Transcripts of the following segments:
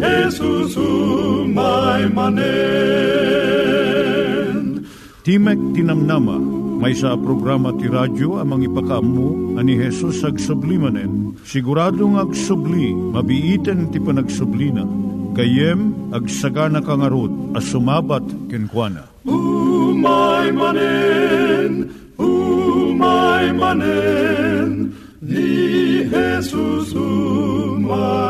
Jesus umay manen. Timek Tinamnama, may sa programa ti radyo amang ipakaamu ani Hesus ag sublimanen. Siguradong ag subli, mabiiten ti panagsublina. Kayem ag sagana kangarot as sumabat kenkwana. Umay manen, umay manen, ni Jesus umay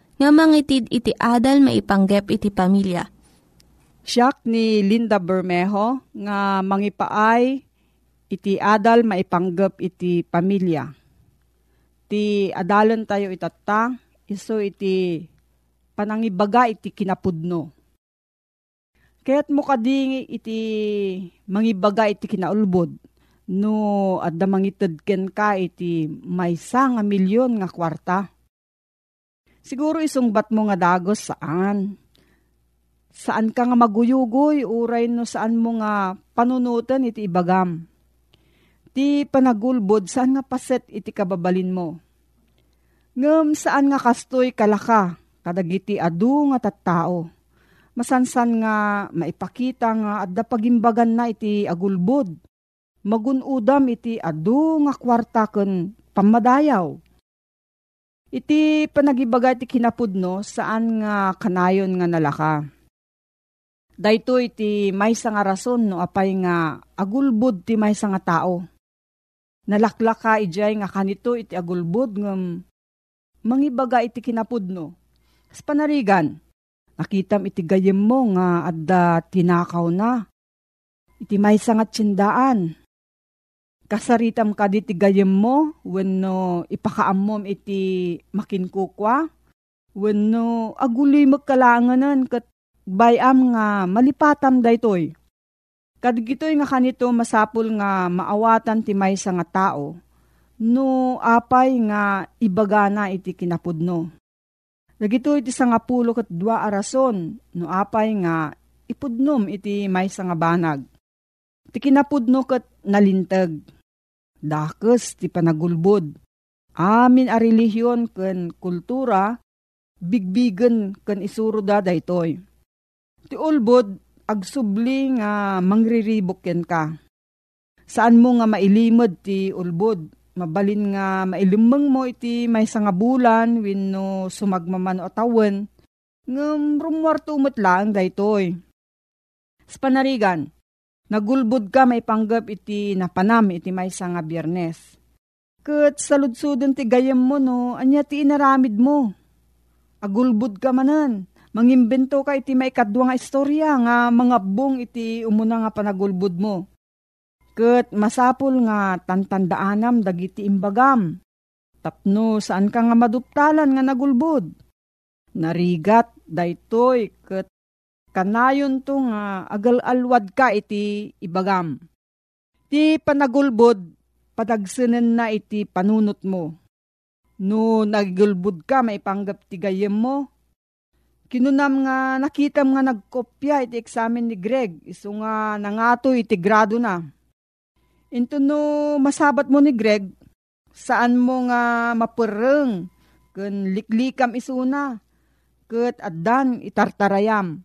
nga mangitid iti adal maipanggep iti pamilya. Siyak ni Linda Bermejo nga mangipaay iti adal maipanggep iti pamilya. Ti adalan tayo itata, iso iti panangibaga iti kinapudno. Kaya't mo kading iti mangibaga iti kinaulbod no adda mangitid ken ka iti maysa nga milyon nga kwarta Siguro isungbat mo nga dagos saan? Saan ka nga maguyugoy, uray no saan mo nga panunutan iti ibagam. Ti panagulbod, saan nga paset iti kababalin mo? Ngem saan nga kastoy kalaka, kadagiti adu nga tattao. Masansan nga maipakita nga adda pagimbagan na iti agulbod. Magunudam iti adu nga kwarta ken pamadayaw Iti panagibaga ti kinapudno saan nga kanayon nga nalaka. Dayto iti may nga rason no apay nga agulbud ti may nga tao. Nalaklaka ijay nga kanito iti agulbud ngam mangibaga iti kinapudno. As panarigan, nakitam iti gayem mo nga adda tinakaw na. Iti may nga tsindaan kasaritam ka diti gayem mo, wenno ipakaamom iti makinkukwa, wenno aguloy magkalanganan kat bayam nga malipatam daytoy. Kadigitoy nga kanito masapul nga maawatan ti maysa nga tao, no apay nga ibagana iti kinapudno. Dagito iti sangapulo kat dua arason, no apay nga ipudnom iti maysa nga banag. Ti kinapudno kat nalintag dakes ti panagulbod. Amin a relihiyon ken kultura, bigbigen ken isuro da daytoy. Ti ulbod, agsubli nga mangriribok ken ka. Saan mo nga mailimod ti ulbod, mabalin nga mailimeng mo iti may nga bulan wenno sumagmaman o tawen, ngem rumwarto umot lang daytoy. Sa panarigan, Nagulbud ka may panggap iti napanam iti may nga biyernes. Kat saludsudon ti gayam mo no, anya ti inaramid mo. Agulbud ka manan. Mangimbento ka iti may kadwa nga istorya nga mga bong iti umuna nga panagulbud mo. Ket masapul nga tantandaanam dagiti imbagam. Tapno saan ka nga maduptalan nga nagulbod. Narigat daytoy ket kanayon to nga agal-alwad ka iti ibagam. Ti panagulbod padagsanen na iti panunot mo. No nagulbod ka maipanggap ti gayem mo. Kinunam nga nakitam nga nagkopya iti eksamen ni Greg. Iso nga nangato iti grado na Into no masabat mo ni Greg, saan mo nga mapureng, kun liklikam isuna, ket addan itartarayam.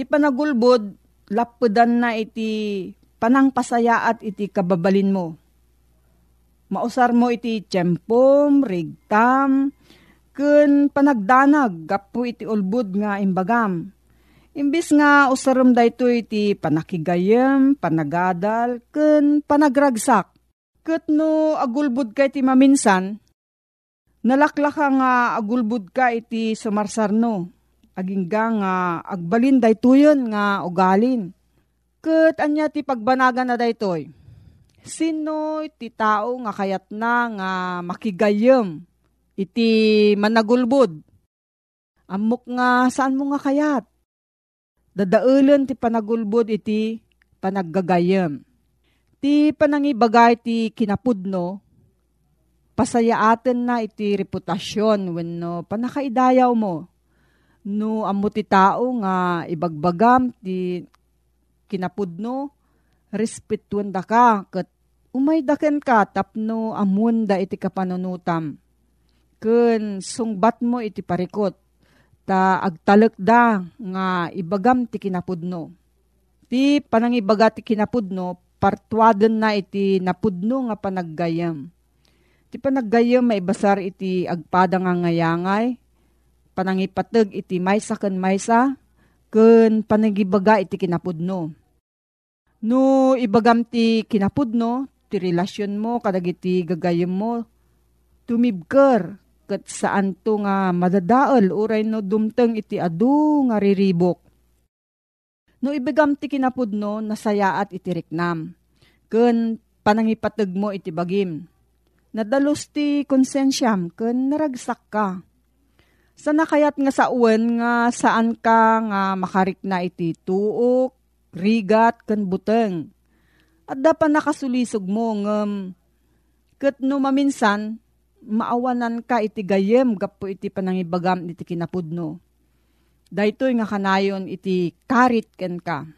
Ti panagulbod, lapudan na iti panangpasayaat iti kababalin mo. Mausar mo iti tiyempom, rigtam, kun panagdanag, gapu iti ulbud nga imbagam Imbis nga usaram dayto iti panakigayem, panagadal, ken panagragsak. Ket no agulbud ka iti maminsan, nalaklaka nga agulbud ka iti sumarsarno. Agingga nga agbalin daytoyon nga ugalin. Ket anya ti pagbanagan na daytoy. Sino iti tao nga kayat na nga makigayem iti managulbud? Amok nga saan mo nga kayat? Dadaulan ti panagulbod iti panaggagayam. Ti panangibagay ti kinapudno, pasayaaten na iti reputasyon wenno panakaidayaw mo. No amo ti tao nga ibagbagam ti kinapudno, respetuan da ka ket umay daken ka tapno amun da iti kapanunutam. Ken sungbat mo iti parikot ta agtalek da nga ibagam ti kinapudno. Ti panangibaga ti kinapudno, partuaden na iti napudno nga panaggayam. Ti panaggayam maibasar iti agpada nga ngayangay, panangipateg iti maysa ken maysa, ken panagibaga iti kinapudno. No ibagam ti kinapudno, ti relasyon mo kadagiti gagayam mo, tumibker ket saan to nga madadaol uray no dumteng iti adu nga riribok. No ibigam ti kinapudno nasayaat iti riknam. Ken panangipateg mo iti bagim. Nadalos ti konsensyam ken naragsak ka. Sa nakayat nga sa uwen nga saan ka nga makarik na iti tuok, rigat, ken buteng. At dapat nakasulisog mo ngem ket no maminsan maawanan ka iti gayem gapo iti panangibagam iti kinapudno. Daytoy nga kanayon iti karit ken ka.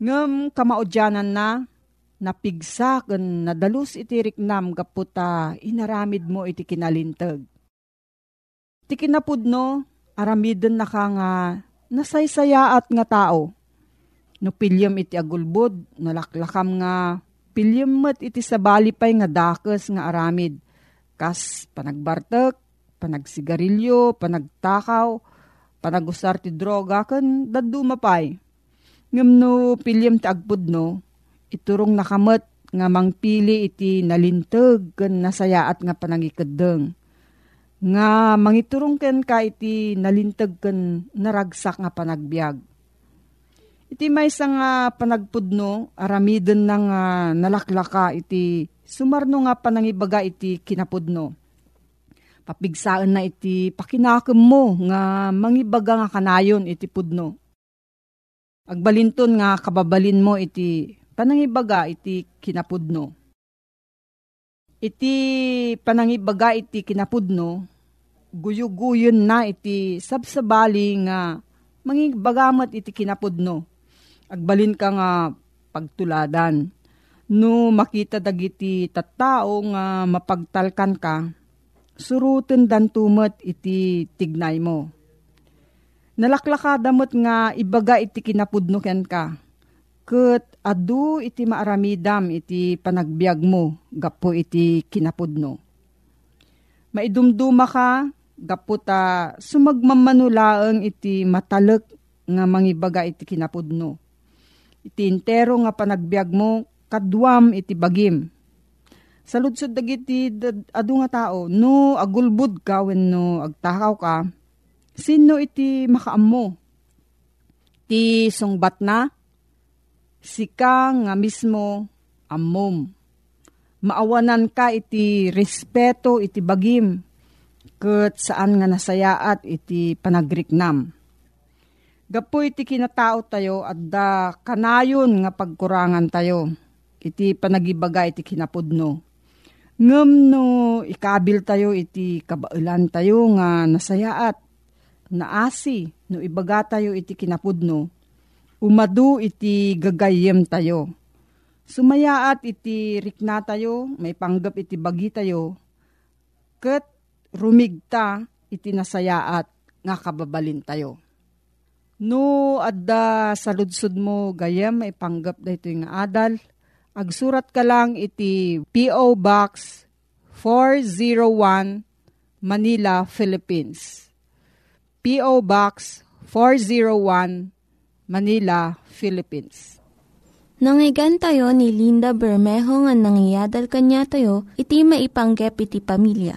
Ngem kamaudyanan na napigsa ken nadalus iti riknam gapo ta inaramid mo iti kinalintag. Iti kinapudno aramiden na ka nga nasaysayaat nga tao. No pilyem iti agulbod, nalaklakam nga pilyem met iti sabali pay nga dakes nga aramid kas panagbartek, panagsigarilyo, panagtakaw, panagusar ti droga, kan daddu mapay. Ngam no pilyam ti agpud no, iturong nakamet nga mangpili iti nalintag kan nasayaat nga panangikadeng. Nga mangiturong ken ka iti nalintag kan naragsak nga panagbiag. Iti may nga panagpudno, aramiden na nga nalaklaka iti Sumarno nga panangibaga iti kinapudno. Papigsaan na iti pakinakem mo nga mangibaga nga kanayon iti pudno. Agbalinton nga kababalin mo iti panangibaga iti kinapudno. Iti panangibaga iti kinapudno, guyuguyon na iti sabsabali nga mangibagamat iti kinapudno. Agbalin ka nga pagtuladan No makita dagiti tattao nga mapagtalkan ka, suruten dan tumet iti tignay mo. Nalaklakadamot nga ibaga iti kinapudno ken ka. Ket adu iti maaramidam iti panagbiag mo gapo iti kinapudno. Maidumduma ka gapo ta sumagmamanulaeng iti matalek nga mangibaga iti kinapudno. Iti intero nga panagbiag mo kadwam iti bagim. Saludsod dagiti adu nga tao, no agulbud ka when no agtakaw ka, sino iti makaammo? Ti sungbat na? sika nga mismo amom. Maawanan ka iti respeto iti bagim, ket saan nga nasayaat iti panagriknam. Gapo iti kinatao tayo at da kanayon nga pagkurangan tayo. Iti panagibaga iti kinapudno. Ngem no ikabil tayo iti kabailan tayo nga nasayaat. Naasi no ibaga tayo iti kinapudno. Umadu iti gagayem tayo. Sumayaat iti rikna tayo, may panggap iti bagi tayo. Ket rumigta iti nasayaat nga kababalin tayo. No, adda sa ludsud mo gayam may panggap da ito yung adal agsurat ka lang iti P.O. Box 401 Manila, Philippines. P.O. Box 401 Manila, Philippines. Nangyigan tayo ni Linda Bermejo nga nangyadal kanya tayo, iti maipanggep iti pamilya.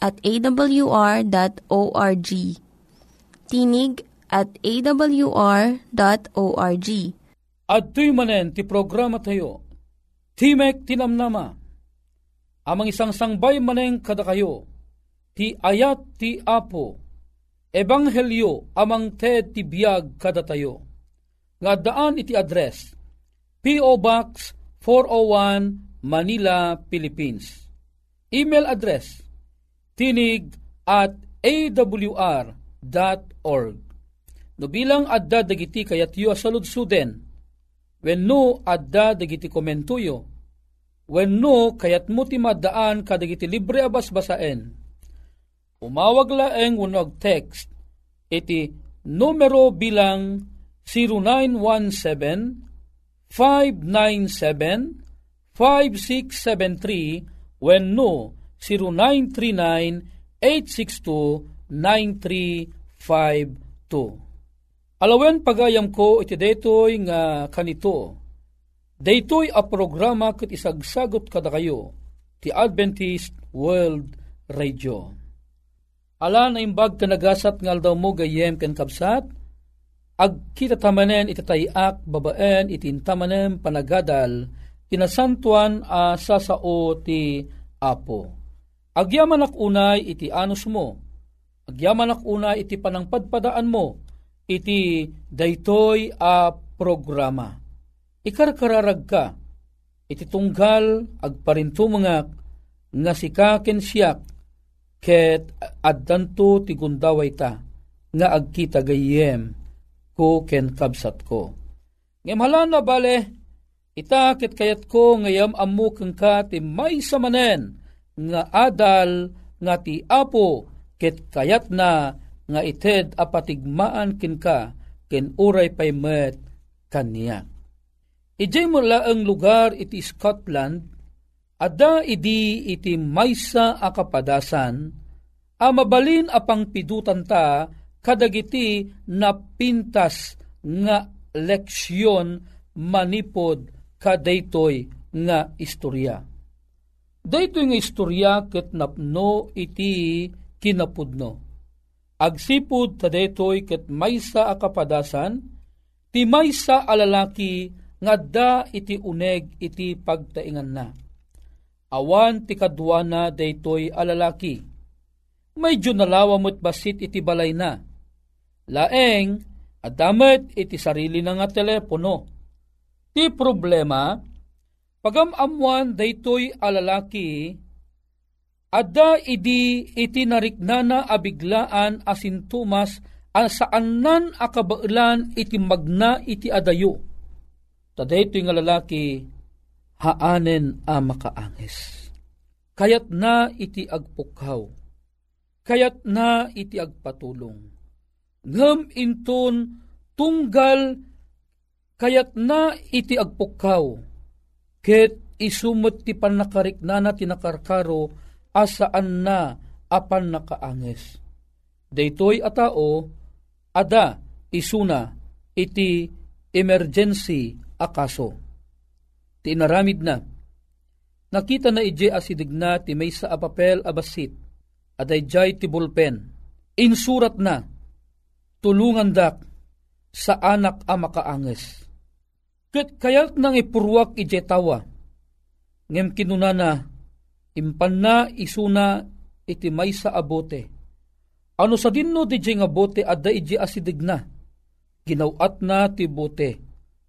at awr.org. Tinig at awr.org. At tuy manen ti programa tayo, Timek tinamnama, amang isang sangbay maneng kada kayo, ti ayat ti apo, ebanghelyo amang te ti biyag kada tayo. Nga daan iti address, P.O. Box 401 Manila, Philippines. Email address, tinig at awr.org. No bilang adda dagiti kayat yu asaludsuden, When no adda dagiti komentuyo, when no kayat mo ti madaan kadagiti libre abas basaen. Umawag laeng unog text iti numero bilang 0917-597-5673 when no 0939-862-9352. Alawen pagayam ko iti daytoy nga kanito. Daytoy a programa ket isagsagot kada kayo ti Adventist World Radio. Ala na imbag kanagasat ngal daw mo gayem ken kabsat, agkita tamanen itatayak babaen itintamanen panagadal inasantuan a sasao ti Apo. Agyaman ak unay iti anus mo, agyaman unay iti panangpadpadaan mo, iti daytoy a programa. Ikarkararag ka, iti tunggal agparintumangak nga sikaken siyak ket addanto ti gundaway ta nga agkita gayem ko ken kabsat ko. Ngem na bale, ita ket kayat ko ngayam ammo keng ka ti may samanen nga adal nga ti apo ket kayat na nga ited apatigmaan kin ka ken uray pay met kaniya. Ijay mo ang lugar iti Scotland, ada idi iti maysa akapadasan, a mabalin apang pidutan ta kadagiti na pintas nga leksyon manipod kadaytoy nga istorya. Daytoy nga istorya ket napno iti kinapudno agsipud tadetoy ket maysa akapadasan, ti maysa alalaki nga da iti uneg iti pagtaingan na. Awan ti kadwana daytoy alalaki. Medyo nalawa mo't basit iti balay na. Laeng, adamet iti sarili na nga telepono. Ti problema, pagamamuan daytoy alalaki, Ada idi iti nariknana abiglaan asintumas saan nan akabailan iti magna iti adayo. Taday ito nga lalaki, haanen a makaangis. Kayat na iti agpukaw. Kayat na iti agpatulong. Ngam inton tunggal kayat na iti agpukaw. Ket isumot ti pannakariknana ti nakarkaro asaan na apan nakaanges. Daytoy a tao, ada isuna iti emergency akaso. Ti inaramid na. Nakita na ije asidig na ti may sa apapel abasit, aday jay ti bulpen. Insurat na, tulungan dak sa anak a makaanges. Kat kayat nang ipurwak ije tawa, ngem kinunana, impan na isuna iti may sa abote. Ano sa dinno di nga bote adda iji asidig na. Ginawat na ti bote.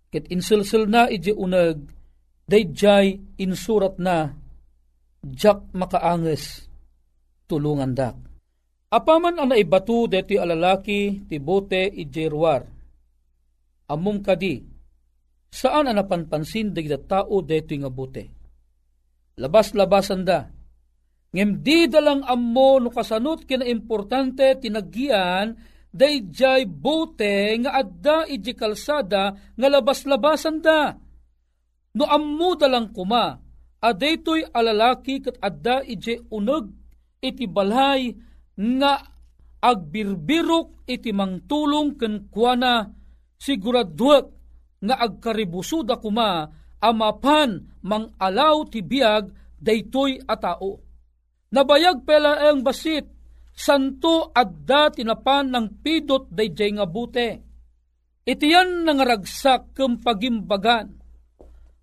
Ket insilsil na iji unag, dayjay insurat na, jak makaanges, tulungan dak. Apaman ang naibatu deti alalaki ti bote iji ruwar. Among kadi, saan ang napanpansin di tao deti nga bote? Labas-labasan da, Ngem di dalang ammo no kasanot kina importante tinaggian dayjay bote nga adda iji kalsada nga labas-labasan da. No ammo dalang kuma, adaytoy alalaki kat adda iji uneg iti balay nga agbirbirok iti mangtulong ken kuana siguraduak nga agkaribusuda kuma amapan mang alaw ti biag daytoy a tao Nabayag pela ang basit, santo adda tinapan ng pidot dayjay nga bute. Itiyan nga ragsak kem pagimbagan.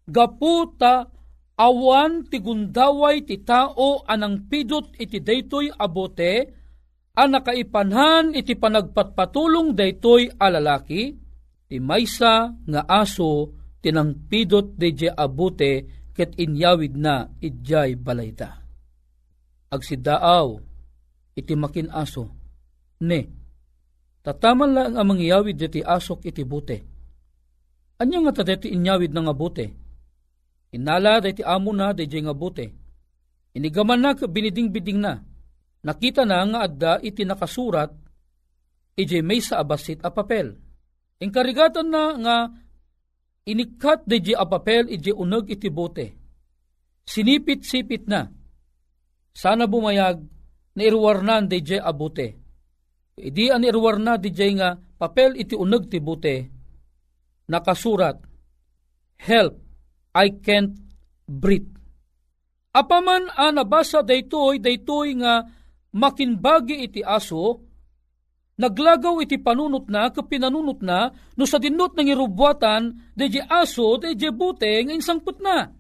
Gaputa awan ti gundaway ti tao anang pidot iti daytoy abote, ang nakaipanhan iti panagpatpatulong daytoy alalaki, ti maysa nga aso tinang pidot dayjay abote ket inyawid na idjay balayta agsidaaw iti makin aso. Ne, tataman lang ang mangyawid iti asok iti bute. Anya nga tadeti inyawid na nga bute. Inala dati amo na dati nga bute. Inigaman na biniding-biding na. Nakita na nga adda iti nakasurat iti may sa abasit a papel. Inkarigatan na nga inikat di a papel iti unag iti bote. Sinipit-sipit na sana bumayag na irwarnan di abute. Idi an irwarna di nga papel iti uneg ti bute. Nakasurat, Help, I can't breathe. Apaman a nabasa daytoy daytoy nga makinbagi iti aso, naglagaw iti panunot na, kapinanunot na, no sa dinot ng irubwatan, de aso, de bute, nga insangput na.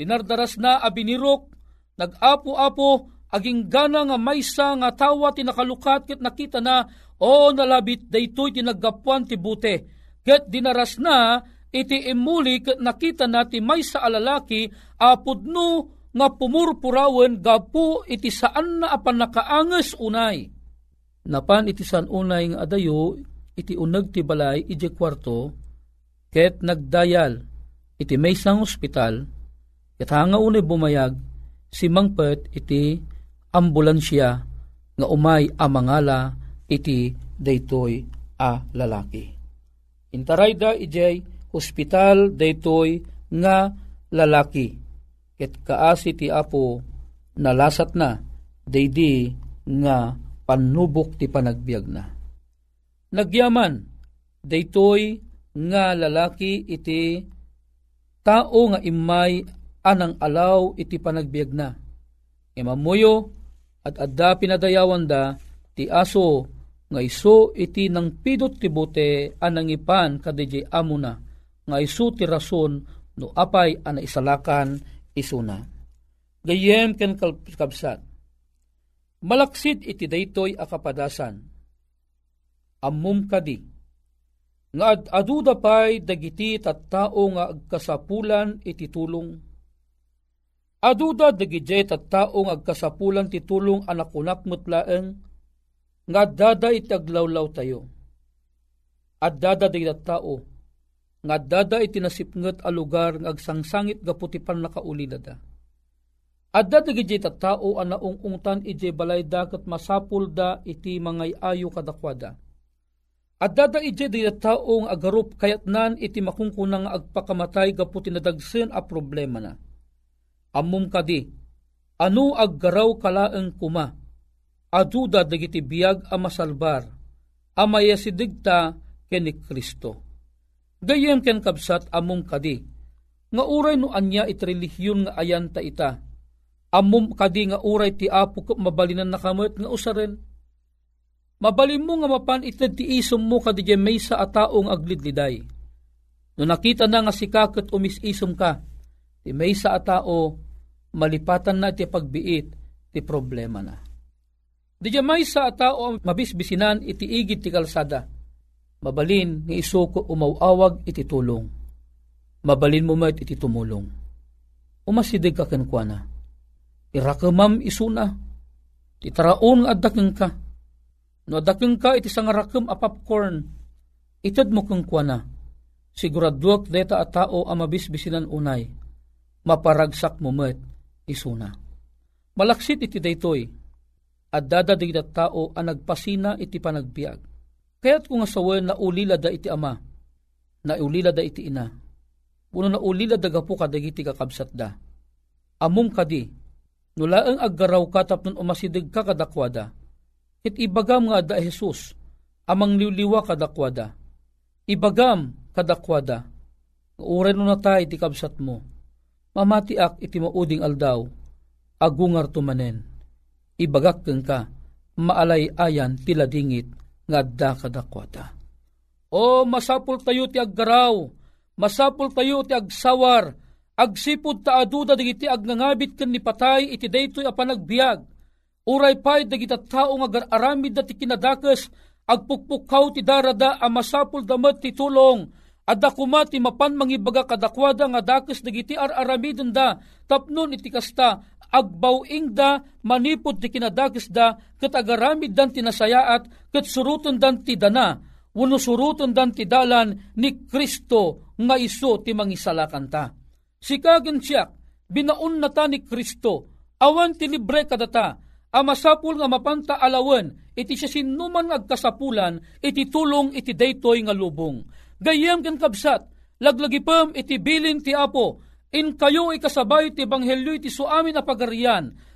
Dinardaras na abinirok, nag-apo-apo aging gana nga maysa nga tawa tinakalukat ket nakita na o nalabit daytoy tinaggapuan ti bute ket dinaras na iti imuli ket nakita na ti maysa alalaki apudno nga pumurpurawen gapu iti saan na apan nakaanges unay napan iti san unay nga adayo iti uneg ti balay iti kwarto ket nagdayal iti maysang ospital ket hanga unay bumayag si mangpet iti ambulansya nga umay amangala iti daytoy a lalaki. Intarayda ijay hospital daytoy nga lalaki. Ket kaasi ti apo nalasat na daydi nga panubok ti panagbiag na. Nagyaman daytoy nga lalaki iti tao nga imay anang alaw iti panagbiag na. Imamuyo at adda pinadayawan da ti aso nga iso iti nang pidot ti bote anang ipan kadiji amo na nga iso ti rason no apay ana isalakan isuna. Gayem ken kabsat. Malaksid iti daytoy akapadasan. Ammum kadi nga ad aduda pay dagiti tattao nga agkasapulan iti tulong Aduda dagijay at taong agkasapulan ti tulong anak unak mutlaeng nga dada iti aglawlaw tayo. At dada di tao nga dada iti nasipnget a lugar nga agsangsangit gaputi pan nakaulidada. Adda dagijay ta tao ana ungungtan ije balay dakat masapul da iti mangay ayo kadakwada. At dada ije di taong agarup kayat nan iti makungkunang agpakamatay gapu tinadagsen a problema na. Amum kadi, ano aggaraw kalaeng kuma, aduda dagiti biyag a masalbar, amaya si digta ken ni Kristo. Gayem ken kabsat amum kadi, nga uray no anya it relihiyon nga ayan ta ita, amum kadi nga uray ti apo mabalinan nakamot nga usaren, Mabalim mo nga mapan ited ti isom mo kadije may sa ataong aglidliday. No nakita na nga si kakot umisisom ka, ti may sa atao, malipatan na ti pagbiit, ti problema na. Di may sa atao mabisbisinan iti igit ti kalsada. Mabalin ni isuko umawawag iti tulong. Mabalin mo met iti tumulong. Umasidig ka kenkwana. Irakamam isuna. Titaraon nga adakeng ka No adakeng ka iti sangarakem a popcorn, ited mo keng kuana. Siguraduak deta a tao a mabisbisinan unay, maparagsak mo met isuna. Malaksit iti daytoy, at dadadig na tao a nagpasina iti panagbiag. Kaya't kung asawen na ulila da iti ama, na ulila da iti ina, puno na ulila da gapu kadagiti kakabsat da. Amum kadi, nulaang aggaraw katap nun umasidig ka kadakwada, It ibagam nga da Jesus, amang liwliwa kadakwada. Ibagam kadakwada. Uray no natay ti kabsat mo. Mamatiak iti mauding aldaw, agungar tumanen. Ibagak keng ka, maalay ayan tila dingit nga da kadakwada. O masapul tayo ti aggaraw, masapul tayo ti agsawar, agsipod ta aduda digiti agnangabit ken ni patay iti daytoy a panagbiag Uray pay dagita tao nga aramid da ti kinadakes, agpukpukaw ti darada a masapul damat ti tulong, adda kuma ti mapan mangibaga kadakwada nga dakes dagiti ar-aramidon da, tapnon iti kasta, agbawing da, manipod ti kinadakes da, kat agaramid dan tinasayaat, kat suruton dan ti dana, wano suruton dan ti dalan ni Kristo nga iso ti mangisalakan ta. Sikagan siya, binaun na ta ni Kristo, awan ti libre kadata, amasapul nga mapanta alawen, iti siya sinuman agkasapulan, iti tulong iti daytoy nga lubong. Gayem ken kabsat, laglagipem iti bilin ti apo, in kayo ikasabay ti banghelyo iti suamin a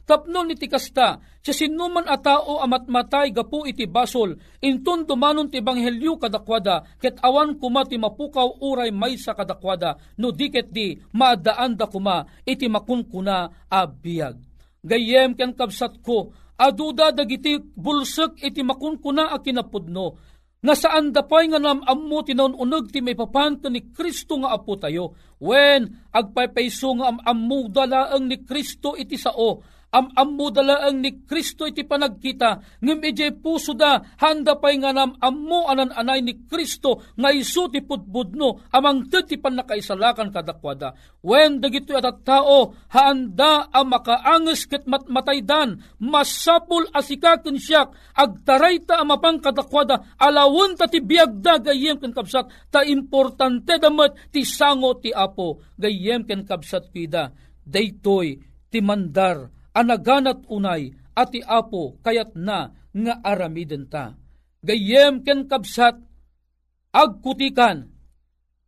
pagarian, tapnon iti kasta, siya sinuman a tao amatmatay gapu iti basol, inton dumanon ti banghelyo kadakwada, ket awan kuma ti mapukaw uray may sa kadakwada, no diket di maadaan da kuma iti makunkuna a biyag. Gayem ken kabsat ko, aduda dagiti bulsek iti makunkuna a kinapudno, nga saan dapay nga nam ammo tinaununog ti may papanto ni Kristo nga apo tayo. When agpaypayso nga am ammo dalaang ni Kristo iti sao, am ammo dalaang ni Kristo iti panagkita, ngem ije puso da, handa pay nga nam ammo anan anay ni Kristo, nga iso ti putbudno, amang ti panakaisalakan kadakwada. When dagito at tao, handa ang makaanges ket matmataydan, masapul asikaken siyak, agtaray ta amapang kadakwada, alawon ta ti biagda gayem ken kapsat, ta importante damat ti sango ti apo, gayem ken kapsat pida, daytoy ti mandar anaganat unay ati apo kayat na nga aramiden ta. Gayem ken kabsat, agkutikan,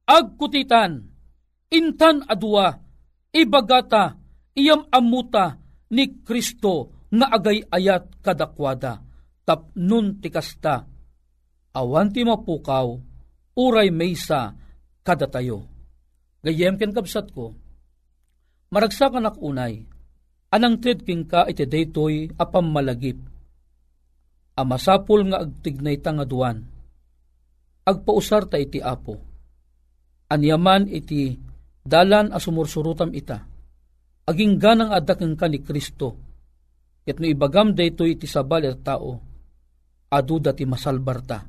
agkutitan, intan adua, ibagata, iyam amuta ni Kristo nga agay ayat kadakwada, tapnun tikasta, awan ti mapukaw, uray maysa kadatayo. Gayem ken kabsat ko, maragsakan ak unay, Anang ted king ka iti daytoy apam malagip. Amasapul nga agtignay tangaduan. Agpausar ta iti apo. Anyaman iti dalan a sumursurutam ita. Aging ganang adakeng ka ni Kristo. Ket no ibagam daytoy iti sabal at tao. Aduda ti masalbar ta.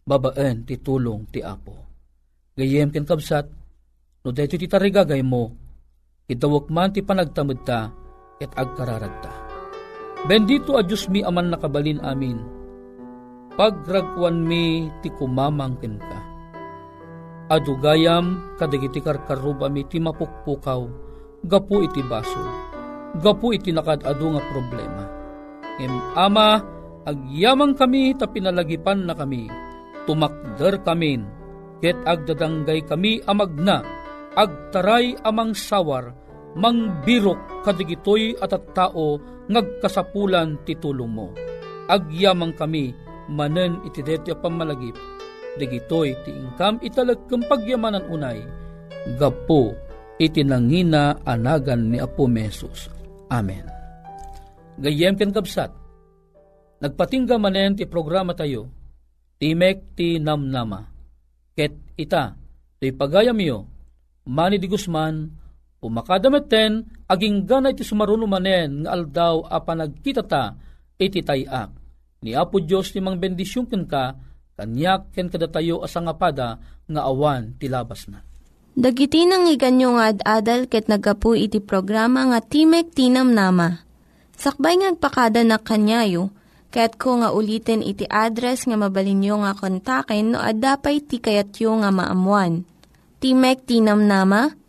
Babaen ti tulong ti apo. Gayem ken kabsat. No daytoy ti tarigagay mo. Itawak man ti panagtamad ta et agkararagta. Bendito a Diyos mi aman nakabalin amin, pagragwan mi ti kumamang ka. Adugayam kadagiti karkaruba mi ti mapukpukaw, gapu iti baso, gapu iti nakadado nga problema. Ngem ama, agyamang kami ta pinalagipan na kami, tumakder kamin, ket agdadanggay kami amagna, agtaray amang sawar, mangbirok kadigitoy at at tao ngagkasapulan titulong mo. Agyamang kami, manen iti detya pamalagip, digitoy ti ingkam italag kang pagyamanan unay, gapo iti nangina anagan ni Apo Mesos. Amen. Gayem ken kabsat, nagpatingga manen ti programa tayo, Timek ti namnama, ket ita, ti pagayam yo, Manny di Guzman, pumakadameten, aging gana iti sumaruno manen, nga aldaw a panagkita ta, iti tayak. Ni Apo Diyos ti mang bendisyon ken ka, kanyak ken kadatayo asangapada, nga awan ti labas na. Dagiti nang iganyo nga ad-adal ket nagapu iti programa nga Timek Tinam Nama. Sakbay ngagpakada na kanyayo, ket ko nga ulitin iti address nga mabalinyo nga kontaken no ad-dapay ti kayatyo nga maamuan. Timek Tinam Nama,